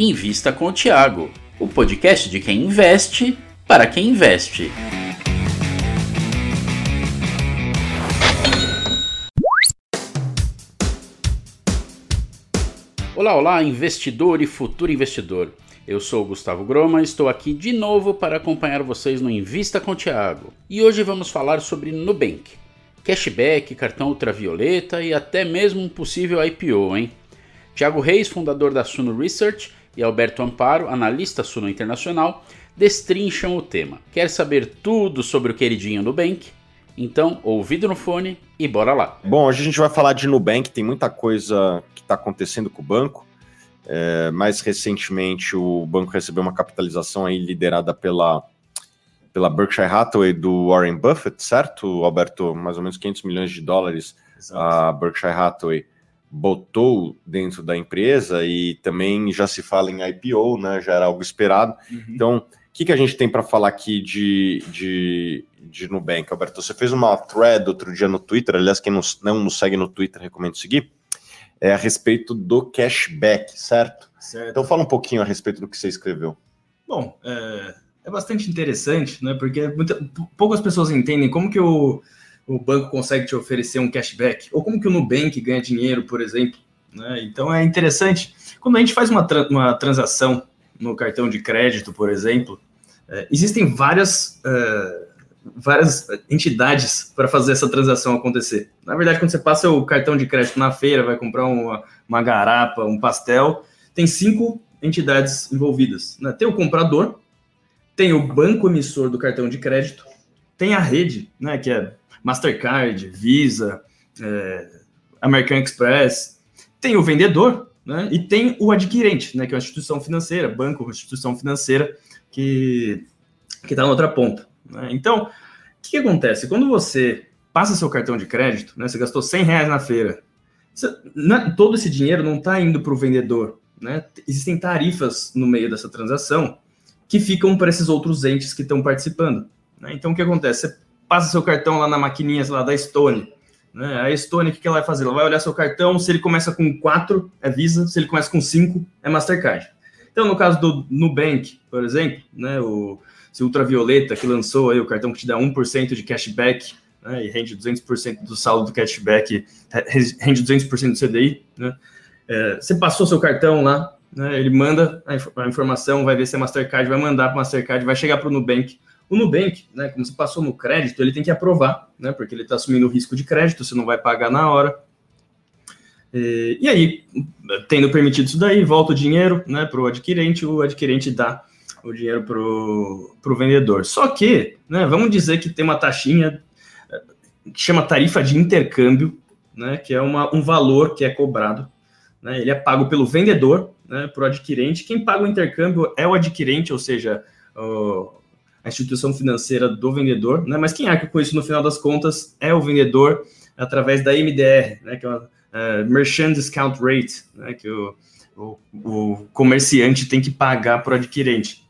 Invista com o Tiago, o podcast de quem investe para quem investe. Olá, olá, investidor e futuro investidor. Eu sou Gustavo Groma e estou aqui de novo para acompanhar vocês no Invista com o Tiago. E hoje vamos falar sobre Nubank. Cashback, cartão ultravioleta e até mesmo um possível IPO, hein? Tiago Reis, fundador da Suno Research, e Alberto Amparo, analista Suno Internacional, destrincham o tema. Quer saber tudo sobre o queridinho Nubank? Então, ouvido no fone e bora lá. Bom, hoje a gente vai falar de Nubank, tem muita coisa que está acontecendo com o banco. É, mais recentemente, o banco recebeu uma capitalização aí liderada pela, pela Berkshire Hathaway do Warren Buffett, certo, Alberto? Mais ou menos 500 milhões de dólares Exato. a Berkshire Hathaway botou dentro da empresa e também já se fala em IPO, né? Já era algo esperado. Uhum. Então, o que, que a gente tem para falar aqui de, de, de Nubank, Alberto? Você fez uma thread outro dia no Twitter, aliás, quem não, não nos segue no Twitter, recomendo seguir, é a respeito do cashback, certo? certo. Então fala um pouquinho a respeito do que você escreveu. Bom, é, é bastante interessante, né? Porque muita, poucas pessoas entendem como que o o banco consegue te oferecer um cashback, ou como que o Nubank ganha dinheiro, por exemplo. Né? Então é interessante. Quando a gente faz uma, tra uma transação no cartão de crédito, por exemplo, é, existem várias, é, várias entidades para fazer essa transação acontecer. Na verdade, quando você passa o cartão de crédito na feira, vai comprar uma, uma garapa, um pastel, tem cinco entidades envolvidas. Né? Tem o comprador, tem o banco emissor do cartão de crédito, tem a rede, né, que é Mastercard, Visa, é, American Express. Tem o vendedor, né? E tem o adquirente, né? Que é uma instituição financeira, banco, instituição financeira que que está na outra ponta. Né? Então, o que, que, acontece? Quando você passa seu cartão de crédito, né? Você gastou 100 reais na feira. Você, na, todo esse dinheiro não está indo para o vendedor, né? Existem tarifas no meio dessa transação que ficam para esses outros entes que estão participando. Né? Então, o que acontece? Você passa seu cartão lá na maquininha lá da Stone. Né? A Stone, o que, que ela vai fazer? Ela vai olhar seu cartão, se ele começa com 4, é Visa, se ele começa com 5, é Mastercard. Então, no caso do Nubank, por exemplo, né, o esse Ultravioleta que lançou aí o cartão que te dá 1% de cashback né, e rende 200% do saldo do cashback, rende 200% do CDI, né? É, você passou seu cartão lá, né, ele manda a, a, informação, vai ver se é Mastercard, vai mandar para Mastercard, vai chegar para o Nubank, o Nubank, né, como você passou no crédito, ele tem que aprovar, né, porque ele está assumindo o risco de crédito, você não vai pagar na hora. E, e aí, tendo permitido isso daí, volta o dinheiro né, para o adquirente, o adquirente dá o dinheiro para o vendedor. Só que, né, vamos dizer que tem uma taxinha eh, que chama tarifa de intercâmbio, né, que é uma, um valor que é cobrado. Né, ele é pago pelo vendedor né, para o adquirente. Quem paga o intercâmbio é o adquirente, ou seja, o, a instituição financeira do vendedor, né? Mas quem arca com isso no final das contas é o vendedor através da MDR, né? Que é uma uh, Merchant Discount Rate, né? Que o, o, o comerciante tem que pagar para o adquirente.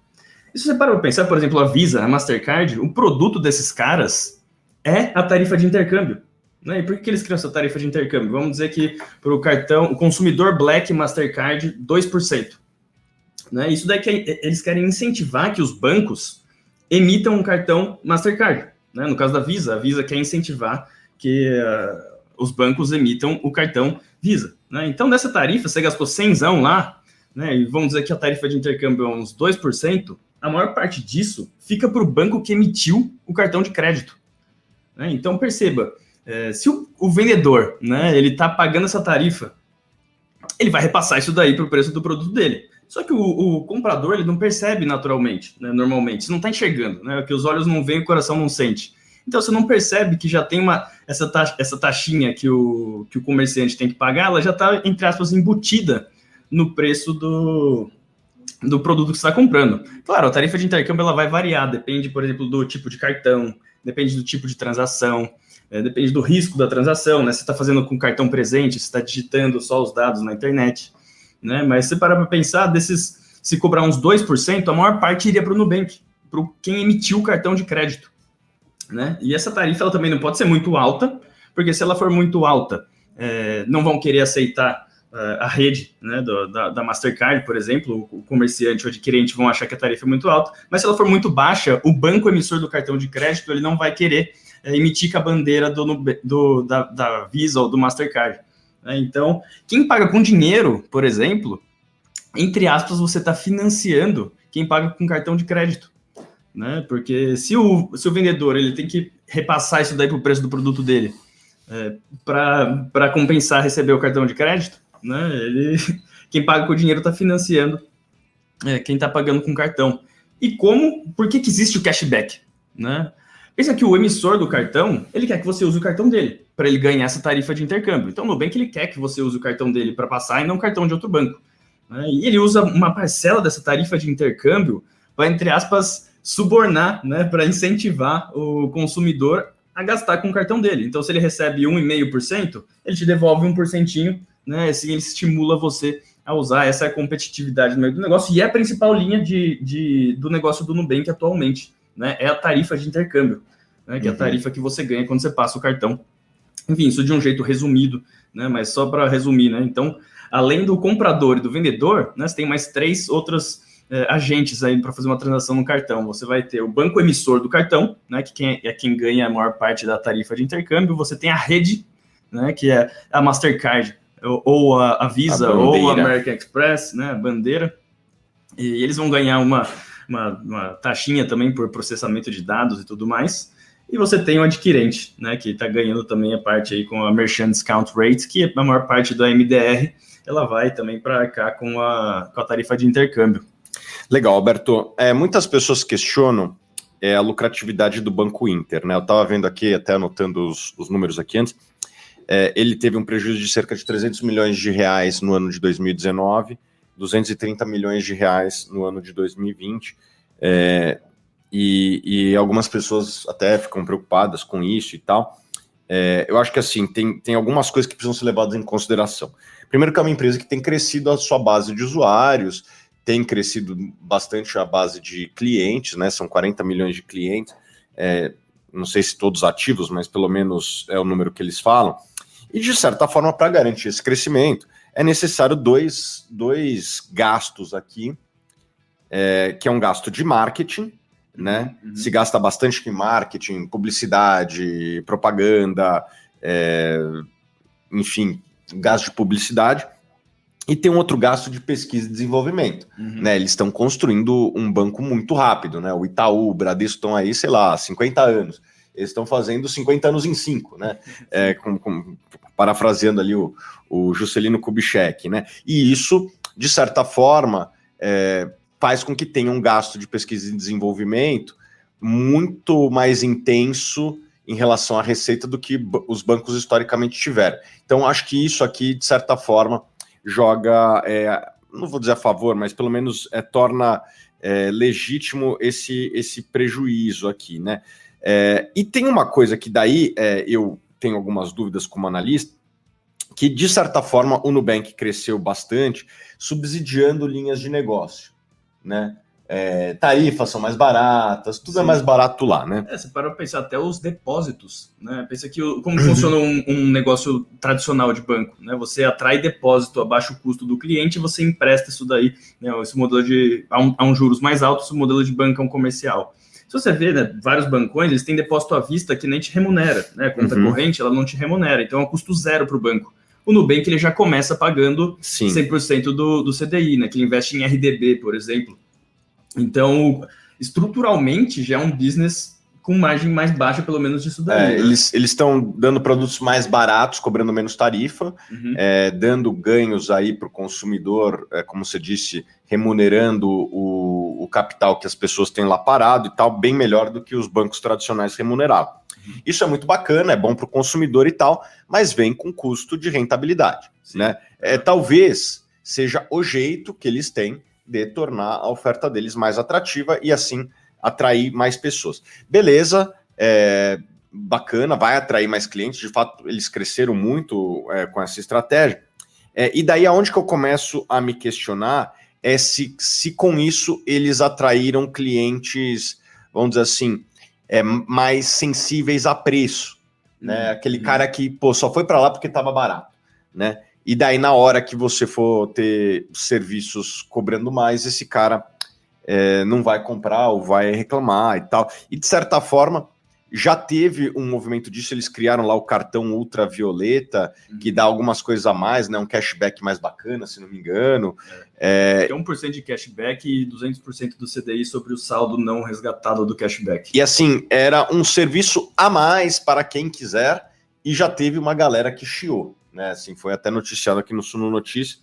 E se você para para pensar, por exemplo, a Visa, a Mastercard, o produto desses caras é a tarifa de intercâmbio. Né? E por que eles criam essa tarifa de intercâmbio? Vamos dizer que para o cartão, o consumidor Black Mastercard, 2%. Né? Isso daí que é, eles querem incentivar que os bancos emitam um cartão Mastercard. Né? No caso da Visa, a Visa quer incentivar que uh, os bancos emitam o cartão Visa. Né? Então, nessa tarifa, você gastou 100 lá, né? e vamos dizer que a tarifa de intercâmbio é uns 2%, a maior parte disso fica para o banco que emitiu o cartão de crédito. Né? Então, perceba, é, se o, o, vendedor né, ele está pagando essa tarifa, ele vai repassar isso daí para o preço do produto dele. Só que o, o comprador ele não percebe naturalmente, né, normalmente, você não está enxergando, né? Que os olhos não veem, o coração não sente. Então você não percebe que já tem uma essa, taxa, essa taxinha que o, que o comerciante tem que pagar, ela já está, entre aspas, embutida no preço do, do produto que você está comprando. Claro, a tarifa de intercâmbio ela vai variar, depende, por exemplo, do tipo de cartão, depende do tipo de transação, é, depende do risco da transação, né? Você está fazendo com cartão presente, você está digitando só os dados na internet né? Mas se parar para pensar, desses, se cobrar uns 2%, a maior parte iria para o Nubank, para quem emitiu o cartão de crédito, né? E essa tarifa ela também não pode ser muito alta, porque se ela for muito alta, é, não vão querer aceitar a rede né, do, da, da, Mastercard, por exemplo, o comerciante ou adquirente vão achar que a tarifa é muito alta, mas se ela for muito baixa, o banco emissor do cartão de crédito ele não vai querer é, emitir com a bandeira do, do da, da, Visa ou do Mastercard. Né? Então, quem paga com dinheiro, por exemplo, entre aspas, você está financiando quem paga com cartão de crédito. Né? Porque se o, se o vendedor ele tem que repassar isso daí para o preço do produto dele é, para compensar receber o cartão de crédito, né? Ele, quem paga com dinheiro está financiando é, quem está pagando com cartão. E como? Por que, que existe o cashback? Né? Pensa que o emissor do cartão, ele quer que você use o cartão dele para ele ganhar essa tarifa de intercâmbio. Então, no Nubank ele quer que você use o cartão dele para passar e não o cartão de outro banco. Né? E ele usa uma parcela dessa tarifa de intercâmbio para, entre aspas, subornar, né, para incentivar o consumidor a gastar com o cartão dele. Então, se ele recebe 1,5%, ele te devolve um porcentinho né? Assim, ele estimula você a usar essa competitividade no meio do negócio e é a principal linha de, de, do negócio do Nubank atualmente, né? É a tarifa de intercâmbio, né? Que uhum. é a uhum. tarifa que você ganha quando você passa o cartão. Enfim, isso de um jeito resumido, né? Mas só para resumir, né? Então, além do comprador e do vendedor, né? Você tem mais três outras é, agentes aí para fazer uma transação no cartão. Você vai ter o banco emissor do cartão, né? Que quem é, é quem ganha a maior parte da tarifa de intercâmbio. Você tem a rede, né? Que é a Mastercard ou a, a Visa, a ou a American Express, né, bandeira, e eles vão ganhar uma, uma, uma, taxinha também por processamento de dados e tudo mais. E você tem o adquirente, né, que está ganhando também a parte aí com a Merchant Discount Rate, que a maior parte da MDR, ela vai também para cá com a, com a tarifa de intercâmbio. Legal, Alberto. É, muitas pessoas questionam é, a lucratividade do Banco Inter, né? Eu estava vendo aqui, até anotando os, os números aqui antes, é, ele teve um prejuízo de cerca de 300 milhões de reais no ano de 2019, 230 milhões de reais no ano de 2020. É, e, e, algumas pessoas até ficam preocupadas com isso e tal. É, eu acho que assim, tem, tem algumas coisas que precisam ser levadas em consideração. Primeiro que é uma empresa que tem crescido a sua base de usuários, tem crescido bastante a base de clientes, né? São 40 milhões de clientes. É, não sei se todos ativos, mas pelo menos é o número que eles falam. E, de certa forma, para garantir esse crescimento, é necessário dois, dois gastos aqui, é, que é um gasto de marketing, né? Uhum. Se gasta bastante em marketing, publicidade, propaganda, é, enfim, gasto de publicidade. E tem um outro gasto de pesquisa e desenvolvimento. Uhum. Né? Eles estão construindo um banco muito rápido, né? O Itaú, o Bradesco estão aí, sei lá, 50 anos eles estão fazendo 50 anos em 5, né? É, com, com, parafraseando ali o, o Juscelino Kubitschek, né? E isso, de certa forma, é, faz com que tenha um gasto de pesquisa e desenvolvimento muito mais intenso em relação à receita do que os bancos historicamente tiveram. Então, acho que isso aqui, de certa forma, joga, é, não vou dizer a favor, mas pelo menos é, torna é, legítimo esse, esse prejuízo aqui, né? É, e tem uma coisa que daí é, eu tenho algumas dúvidas como analista, que de certa forma o Nubank cresceu bastante, subsidiando linhas de negócio, né? É, tarifas são mais baratas, tudo é Sim. é mais barato lá, né? É, você para pensar até os depósitos, né? Pensa que como funciona um, um, negócio tradicional de banco, né? Você atrai depósito a baixo custo do cliente e você empresta isso daí, né? Esse modelo de a um, a um juros mais altos, o modelo de bancão comercial. Se você vê, né, vários bancões, eles têm depósito à vista que nem te remunera, né? Conta uhum. corrente, ela não te remunera, então é um custo zero para o banco. O Nubank ele já começa pagando Sim. 100% do, do CDI, né? Que investe em RDB, por exemplo. Então, estruturalmente, já é um business com margem mais baixa, pelo menos disso daí. É, né? Eles estão dando produtos mais baratos, cobrando menos tarifa, uhum. é, dando ganhos aí para o consumidor, é, como você disse, remunerando o, o, capital que as pessoas têm lá parado e tal, bem melhor do que os bancos tradicionais remuneravam. Uhum. Isso é muito bacana, é bom para o consumidor e tal, mas vem com custo de rentabilidade. Né? É, talvez seja o jeito que eles têm de tornar a oferta deles mais atrativa e assim atrair mais pessoas. Beleza, é, bacana, vai atrair mais clientes. De fato, eles cresceram muito é, com essa estratégia. É, e daí aonde que eu começo a me questionar é se, se com isso eles atraíram clientes, vamos dizer assim, é, mais sensíveis a preço. Né? Uhum. Aquele cara que pô, só foi para lá porque estava barato. Né? E daí, na hora que você for ter serviços cobrando mais, esse cara é, não vai comprar ou vai reclamar e tal. E de certa forma, já teve um movimento disso, eles criaram lá o cartão ultravioleta, uhum. que dá algumas coisas a mais, né? Um cashback mais bacana, se não me engano. É. É... 1% de cashback e 200% do CDI sobre o saldo não resgatado do cashback. E assim, era um serviço a mais para quem quiser, e já teve uma galera que chiou né? Assim, foi até noticiado aqui no Suno Notícias.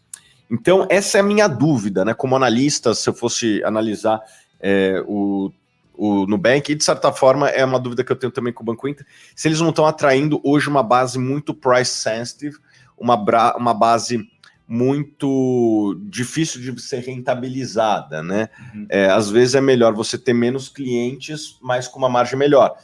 Então, essa é a minha dúvida, né? Como analista, se eu fosse analisar é, o, o Nubank, e de certa forma é uma dúvida que eu tenho também com o Banco Inter, se eles não estão atraindo hoje uma base muito price sensitive, uma, uma base muito difícil de ser rentabilizada, né? Uhum. É, às vezes é melhor você ter menos clientes, mas com uma margem melhor.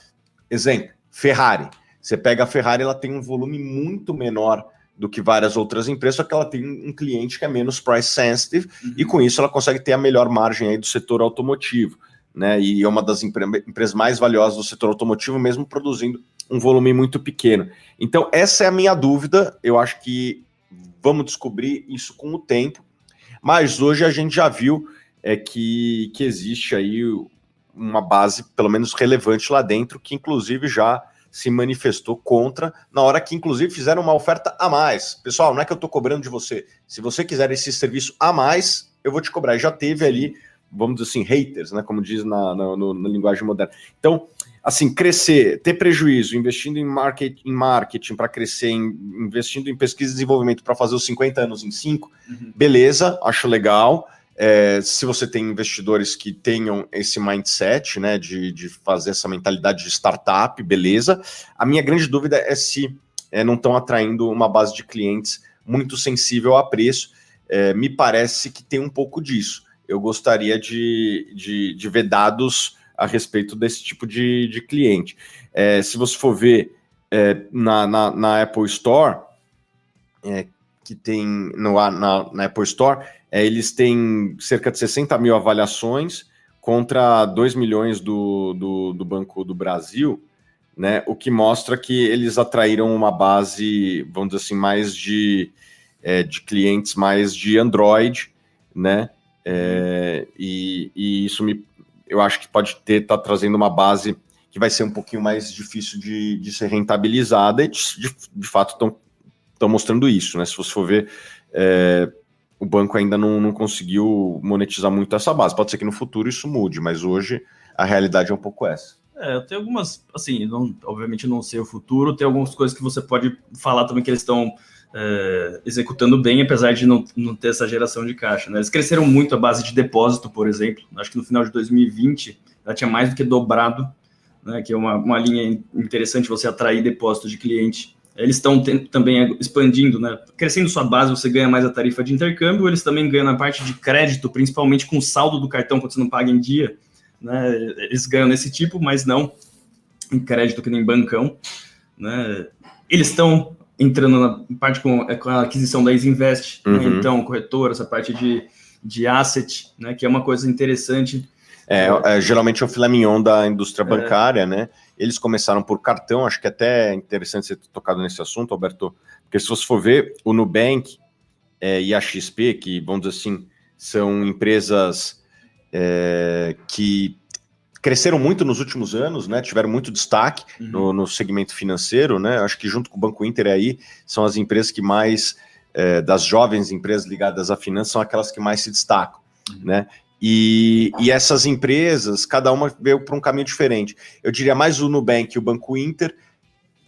Exemplo, Ferrari. Você pega a Ferrari, ela tem um volume muito menor do que várias outras empresas, só que ela tem um cliente que é menos price sensitive uhum. e com isso ela consegue ter a melhor margem aí do setor automotivo, né? E é uma das empre empresas mais valiosas do setor automotivo, mesmo produzindo um volume muito pequeno. Então, essa é a minha dúvida. Eu acho que vamos descobrir isso com o tempo, mas hoje a gente já viu é que, que existe aí uma base, pelo menos relevante lá dentro, que inclusive já se manifestou contra, na hora que, inclusive, fizeram uma oferta a mais. Pessoal, não é que eu estou cobrando de você. Se você quiser esse serviço a mais, eu vou te cobrar. Já teve ali, vamos dizer assim, haters, né? Como diz na, na, no, na linguagem moderna. Então, assim, crescer, ter prejuízo, investindo em, market, em marketing para crescer, em, investindo em pesquisa e desenvolvimento para fazer os 50 anos em 5, uhum. beleza, acho legal. É, se você tem investidores que tenham esse mindset, né, de, de fazer essa mentalidade de startup, beleza. A minha grande dúvida é se é, não estão atraindo uma base de clientes muito sensível a preço. É, me parece que tem um pouco disso. Eu gostaria de, de, de ver dados a respeito desse tipo de, de cliente. É, se você for ver é, na, na, na, Apple Store, é, que tem no, na, na Apple Store, é, eles têm cerca de 60 mil avaliações contra 2 milhões do, do, do, Banco do Brasil, né? O que mostra que eles atraíram uma base, vamos dizer assim, mais de, é, de clientes mais de Android, né? É, e, e, isso me, eu acho que pode ter tá trazendo uma base que vai ser um pouquinho mais difícil de, de ser rentabilizada, e de, de, de fato estão mostrando isso, né? Se você for ver, é, o banco ainda não, não conseguiu monetizar muito essa base. Pode ser que no futuro isso mude, mas hoje a realidade é um pouco essa. É, tem algumas, assim, não, obviamente não sei o futuro, tem algumas coisas que você pode falar também que eles estão é, executando bem, apesar de não, não ter essa geração de caixa. Né? Eles cresceram muito a base de depósito, por exemplo. Acho que no final de 2020 ela tinha mais do que dobrado, né? que é uma, uma linha interessante você atrair depósito de cliente. Eles estão também expandindo, né? Crescendo sua base, você ganha mais a tarifa de intercâmbio, eles também ganham na parte de crédito, principalmente com o saldo do cartão quando você não paga em dia. Né? Eles ganham nesse tipo, mas não em crédito que nem bancão. Né? Eles estão entrando na parte com, com a aquisição da Isinvest, né? uhum. né? então, corretora, essa parte de, de asset, né? que é uma coisa interessante. É, é, geralmente é o filé mignon da indústria é. bancária, é. né? Eles começaram por cartão, acho que até é interessante você ter tocado nesse assunto, Alberto, porque se você for ver, o Nubank é, e a XP, que, vamos dizer assim, são empresas é, que cresceram muito nos últimos anos, né? Tiveram muito destaque uhum. no, no, segmento financeiro, né? Acho que junto com o Banco Inter aí são as empresas que mais é, das jovens empresas ligadas à finança são aquelas que mais se destacam, uhum. né? E, e essas empresas, cada uma veio para um caminho diferente. Eu diria mais o Nubank e o Banco Inter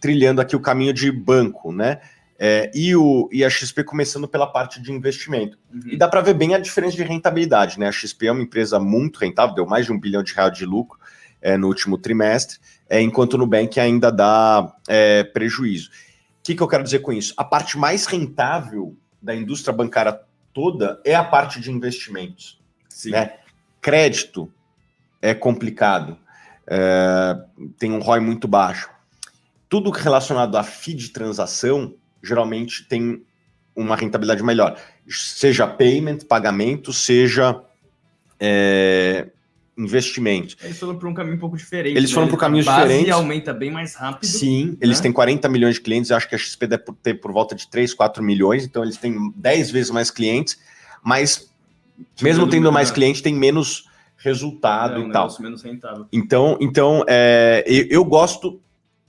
trilhando aqui o caminho de banco, né? É, e, o, e a XP começando pela parte de investimento. Uhum. E dá para ver bem a diferença de rentabilidade, né? A XP é uma empresa muito rentável, deu mais de um bilhão de reais de lucro é, no último trimestre, é, enquanto o Nubank ainda dá é, prejuízo. O que, que eu quero dizer com isso? A parte mais rentável da indústria bancária toda é a parte de investimentos. Sim. Né? Crédito é complicado, é, tem um ROI muito baixo. Tudo relacionado a FII de transação geralmente tem uma rentabilidade melhor, seja payment, pagamento, seja é, investimentos. Eles foram para um caminho um pouco diferente. Eles foram né? por caminhos a base diferentes. aumenta bem mais rápido. Sim, eles né? têm 40 milhões de clientes, eu acho que a XP deve ter por volta de 3, 4 milhões, então eles têm 10 vezes mais clientes, mas mesmo Tirando tendo mais uma- clientes, tem menos resultado É um e tal. menos rentável. Então, então é, eu, eu gosto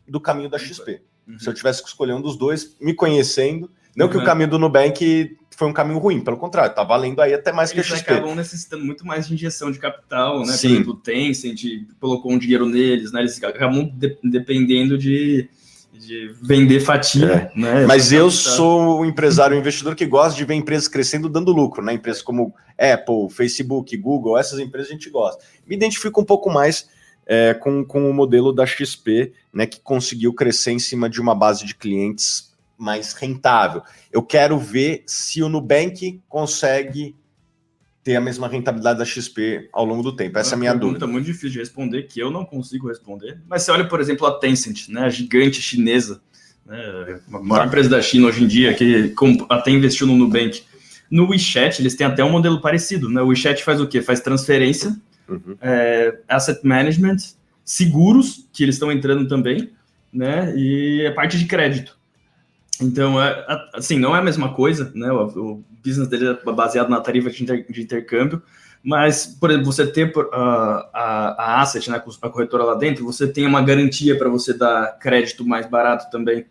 do caminho da XP. Uhum. Se eu tivesse que escolher um dos dois, me conhecendo, não que o Uhum. caminho do Nubank foi um caminho ruim, pelo contrário, tá valendo aí até mais que a Eles XP. acabam necessitando muito mais de injeção de capital, né? Sim. Por exemplo, o Tencent colocou um dinheiro neles, né? Eles acabam de- dependendo de, de vender fatia, né? Mas eu sou um empresário, um investidor que gosta de ver empresas crescendo dando lucro, né? Empresas como Apple, Facebook, Google, essas empresas a gente gosta. Me identifico um pouco mais é, com, com o modelo da XP, né? Que conseguiu crescer em cima de uma base de clientes mais rentável. Eu quero ver se o Nubank consegue ter a mesma rentabilidade da XP ao longo do tempo. Essa é a minha uma dúvida. pergunta muito difícil de responder, que eu não consigo responder. Mas você olha, por exemplo, a Tencent, né, a gigante chinesa, né, a maior empresa da China hoje em dia, que até investiu no Nubank. No WeChat, eles têm até um modelo parecido. Né? O WeChat faz o quê? Faz transferência, Uhum. é, asset management, seguros, que eles estão entrando também, né? e a parte de crédito. Então, é, assim, não é a mesma coisa, né? O, o business dele é baseado na tarifa de, inter- de intercâmbio, mas, por exemplo, você ter a, a, a asset, né, a corretora lá dentro, você tem uma garantia para você dar crédito mais barato também,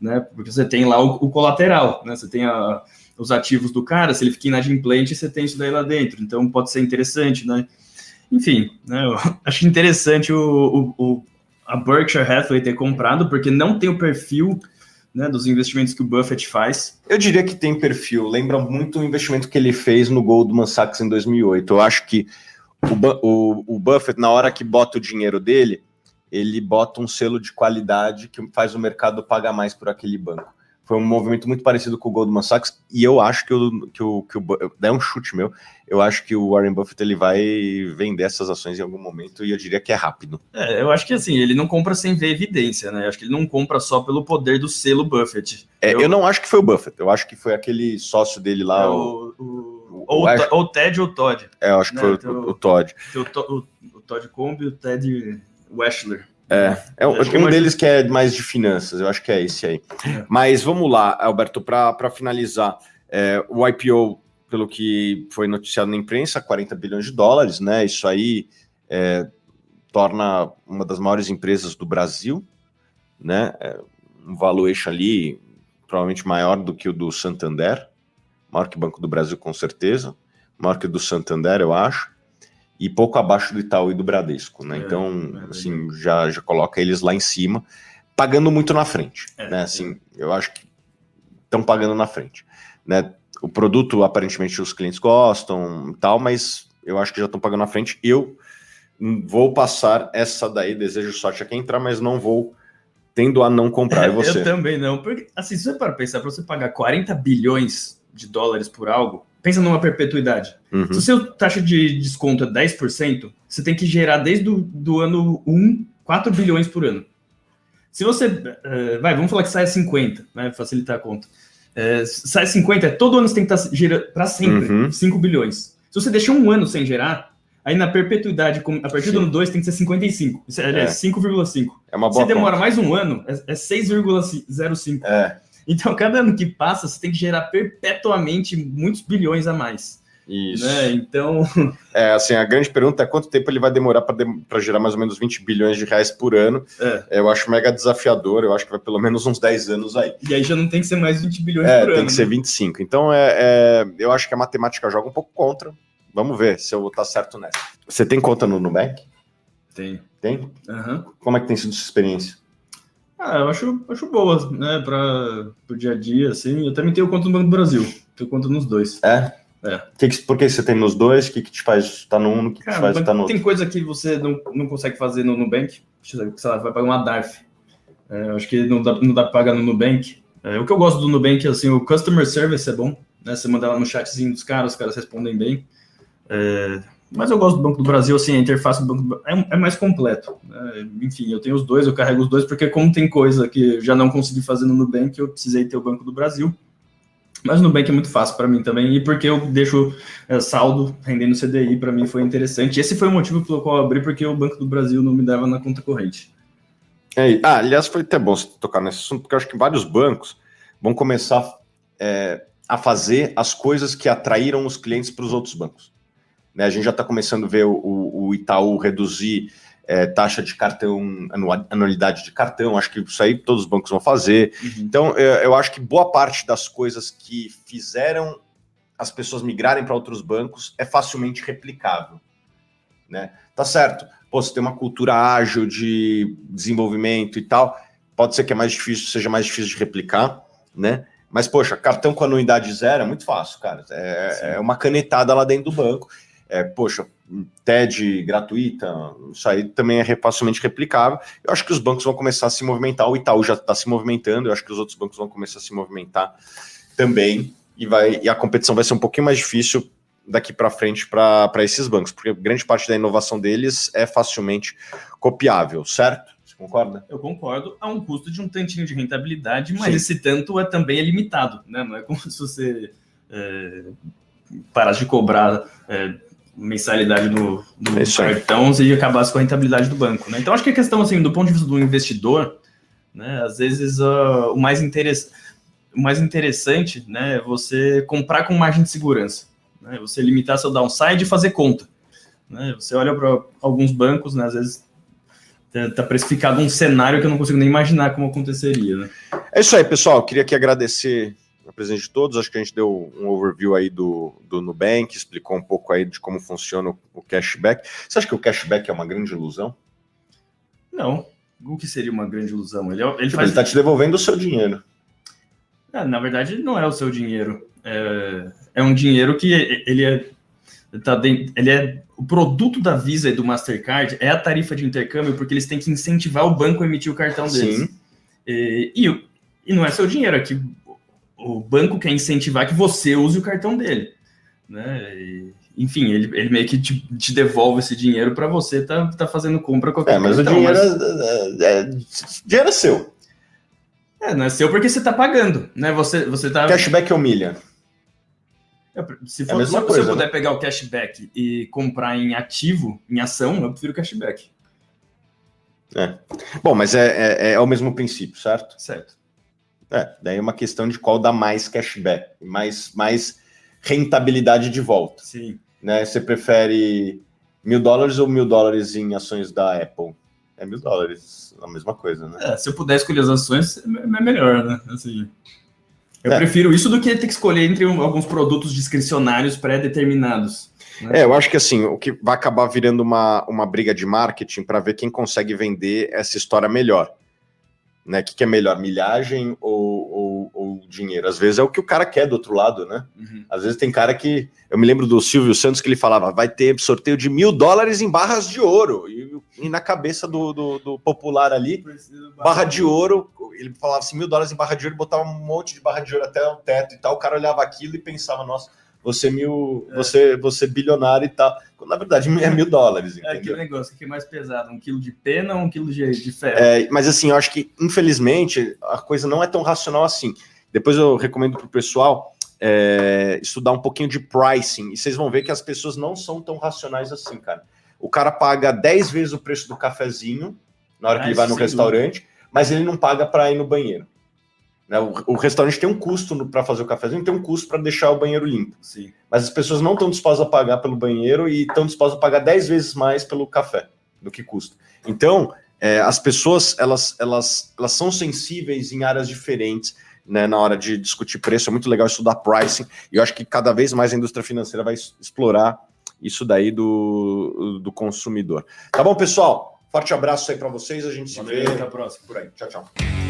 né? Porque você tem lá o, o colateral, né? Você tem a- os ativos do cara, se ele fica inadimplente, você tem isso daí lá dentro. Então, pode ser interessante, né? Enfim, né, eu acho interessante o, o- o- a Berkshire Hathaway ter comprado, porque não tem o perfil né, dos investimentos que o Buffett faz. Eu diria que tem perfil. Lembra muito o investimento que ele fez no Goldman Sachs em 2008. Eu acho que o, o- o Buffett, na hora que bota o dinheiro dele, ele bota um selo de qualidade que faz o mercado pagar mais por aquele banco. Foi um movimento muito parecido com o Goldman Sachs e eu acho que o que o, que o é um chute meu. Eu acho que o Warren Buffett ele vai vender essas ações em algum momento e eu diria que é rápido. É, eu acho que assim, ele não compra sem ver evidência, né? Eu acho que ele não compra só pelo poder do selo Buffett. É, Eu- eu... não acho que foi o Buffett. Eu acho que foi aquele sócio dele lá. É o- o, ou, o Ted ou o Todd. é, eu acho que né, foi o- o, o Todd. O, o- Todd Combe e o Ted Weschler. É, é um, Acho que um mais- deles que é mais de finanças, eu acho que é esse aí. É. Mas vamos lá, Alberto, para finalizar, é, o IPO, pelo que foi noticiado na imprensa, 40 bilhões de dólares, né? Isso aí é, torna uma das maiores empresas do Brasil, né? É, um valuation ali provavelmente maior do que o do Santander, maior que o Banco do Brasil, com certeza, maior que o do Santander, eu acho e pouco abaixo do Itaú e do Bradesco, né? É, então, é assim, já, já coloca eles lá em cima, pagando muito na frente, É, né? Assim, eu acho que estão pagando na frente, né? O produto, aparentemente, os clientes gostam e tal, mas eu acho que já estão pagando na frente. Eu vou passar essa daí, desejo sorte a quem entrar, mas não vou, tendo a não comprar. E você? Eu também não. Porque, assim, se você para pensar, para você pagar 40 bilhões de dólares por algo, pensa numa perpetuidade. Uhum. Se o seu taxa de desconto é 10%, você tem que gerar desde o do ano 1, 4 bilhões por ano. Se você. eh, vai, vamos falar que sai 50, né? Facilitar a conta. Eh, sai 50, todo ano você tem que estar gerando para sempre Uhum. 5 bilhões. Se você deixar um ano sem gerar, aí na perpetuidade, a partir do Sim. ano 2 tem que ser 55. Isso é, aliás, É. 5,5. É uma boa Se demora conta. mais um ano, é, é 6,05. É, Então, cada ano que passa, você tem que gerar perpetuamente muitos bilhões a mais. isso. Né? Então, É, assim, a grande pergunta é quanto tempo ele vai demorar para gerar mais ou menos 20 bilhões de reais por ano. é. Eu acho mega desafiador, eu acho que vai pelo menos uns 10 anos aí. E aí já não tem que ser mais 20 bilhões É, por tem ano. que ser né? 25. Então, é, é, eu acho que a matemática joga um pouco contra. Vamos ver se eu vou estar certo nessa. Você tem conta no Nubank? Tem. Tem? Aham. Como é que tem sido sua experiência? Ah, eu acho, acho boa, né? Para o dia a dia, assim. Eu também tenho conta no Banco do Brasil. Tenho conta nos dois. É? É. Que que- por que você tem nos dois? O que, que te faz estar no um? O que, que te Cara, faz estar no outro? tem coisa que você não, não consegue fazer no Nubank. Sei lá, vai pagar uma DARF. É, eu acho que não dá, não dá pra pagar no Nubank. É, o que eu gosto do Nubank é assim, o customer service é bom. Né? Você manda lá no chatzinho dos caras, os caras respondem bem. É, mas eu gosto do Banco do Brasil, assim, a interface do Banco do Brasil é, é mais completo. né? Enfim, eu tenho os dois, eu carrego os dois, porque como tem coisa que eu já não consegui fazer no Nubank, eu precisei ter o Banco do Brasil. Mas no Nubank é muito fácil para mim também, e porque eu deixo é, saldo rendendo CDI, para mim foi interessante. Esse foi o motivo pelo qual eu abri, porque o Banco do Brasil não me dava na conta corrente. É, ah, aliás, foi até bom você tocar nesse assunto, porque eu acho que vários bancos vão começar é, a fazer as coisas que atraíram os clientes para os outros bancos. Né, a gente já está começando a ver o, o Itaú reduzir é, taxa de cartão, anualidade de cartão, acho que isso aí todos os bancos vão fazer. Uhum. Então, eu, eu acho que boa parte das coisas que fizeram as pessoas migrarem para outros bancos é facilmente replicável. Né? Tá certo. Pô, você tem uma cultura ágil de desenvolvimento e tal, pode ser que é mais difícil, seja mais difícil de replicar, né? Mas, poxa, cartão com anuidade zero é muito fácil, cara. É, é uma canetada lá dentro do banco. É, poxa, TED gratuita, isso aí também é facilmente replicável. Eu acho que os bancos vão começar a se movimentar, o Itaú já está se movimentando, eu acho que os outros bancos vão começar a se movimentar também, e, vai, e a competição vai ser um pouquinho mais difícil daqui para frente para esses bancos, porque grande parte da inovação deles é facilmente copiável, certo? Você concorda? Eu concordo, a um custo de um tantinho de rentabilidade, mas Sim. esse tanto é também é limitado, né? Não é como se você é, parasse de cobrar. É, mensalidade do, do é cartão e acabasse com a rentabilidade do banco. Né? Então, acho que a questão, assim, do ponto de vista do investidor, né, às vezes uh, o, mais interess... o mais interessante né, é você comprar com margem de segurança. Né? Você limitar seu downside e fazer conta. Né? Você olha para alguns bancos, né, às vezes está precificado um cenário que eu não consigo nem imaginar como aconteceria. Né? É isso aí, pessoal. Eu queria aqui agradecer a presença de todos. Acho que a gente deu um overview aí do, do Nubank, explicou um pouco aí de como funciona o cashback. Você acha que o cashback é uma grande ilusão? Não. O que seria uma grande ilusão? Ele, é, ele, faz... ele tá te devolvendo o seu dinheiro. É, na verdade, não é o seu dinheiro. É, é um dinheiro que ele é, tá dentro, ele é o produto da Visa e do Mastercard é a tarifa de intercâmbio porque eles têm que incentivar o banco a emitir o cartão deles. Sim. E, e, e não é seu dinheiro, é que o banco quer incentivar que você use o cartão dele. Né? E, enfim, ele, ele meio que te, te devolve esse dinheiro para você tá, tá fazendo compra qualquer É, mas cartão, o dinheiro, mas... É, é, é, dinheiro é seu. É, não é seu porque você tá pagando, né? Você, você tá... Cashback ou milha? É, se, for, é se coisa, eu puder né? pegar o cashback e comprar em ativo, em ação, eu prefiro cashback. É. Bom, mas é, é, é o mesmo princípio, certo? Certo. É, daí é uma questão de qual dá mais cashback, mais, mais rentabilidade de volta. Sim. Né? Você prefere mil dólares ou mil dólares em ações da Apple? É mil dólares, a mesma coisa, né? É, se eu puder escolher as ações, é, é melhor, né? Assim, eu é. prefiro isso do que ter que escolher entre um, alguns produtos discricionários pré-determinados. Né? É, eu acho que assim, o que vai acabar virando uma, uma briga de marketing para ver quem consegue vender essa história melhor né? O que, que, é melhor, milhagem ou, ou, ou, dinheiro? Às vezes é o que o cara quer do outro lado, né? Uhum. Às vezes tem cara que. Eu me lembro do Silvio Santos que ele falava: vai ter sorteio de mil dólares em barras de ouro. E, e na cabeça do, do, do popular ali, barra de ouro, ele falava assim: mil dólares em barra de ouro, botava um monte de barra de ouro até o teto e tal. O cara olhava aquilo e pensava: nossa você mil, é. você, você bilionário e tal. Na verdade, é mil dólares. Entendeu? É aquele negócio que é mais pesado, um quilo de pena ou um quilo de, de ferro? É, mas assim, eu acho que, infelizmente, a coisa não é tão racional assim. Depois eu recomendo para o pessoal é, estudar um pouquinho de pricing, e vocês vão ver que as pessoas não são tão racionais assim, cara. O cara paga 10 vezes o preço do cafezinho na hora que ah, ele vai no restaurante, dúvida. mas ele não paga para ir no banheiro. Né? O, o, restaurante tem um custo para fazer o cafezinho, tem um custo para deixar o banheiro limpo. Sim. Mas as pessoas não estão dispostas a pagar pelo banheiro e estão dispostas a pagar 10 vezes mais pelo café do que custa. Então, é, as pessoas elas, elas, elas são sensíveis em áreas diferentes. Né, na hora de discutir preço, é muito legal estudar pricing, e eu acho que cada vez mais a indústria financeira vai explorar isso daí do, do consumidor. Tá bom, pessoal? Forte abraço aí para vocês, a gente Valeu, se vê. Até a próxima. Por aí. Tchau, tchau.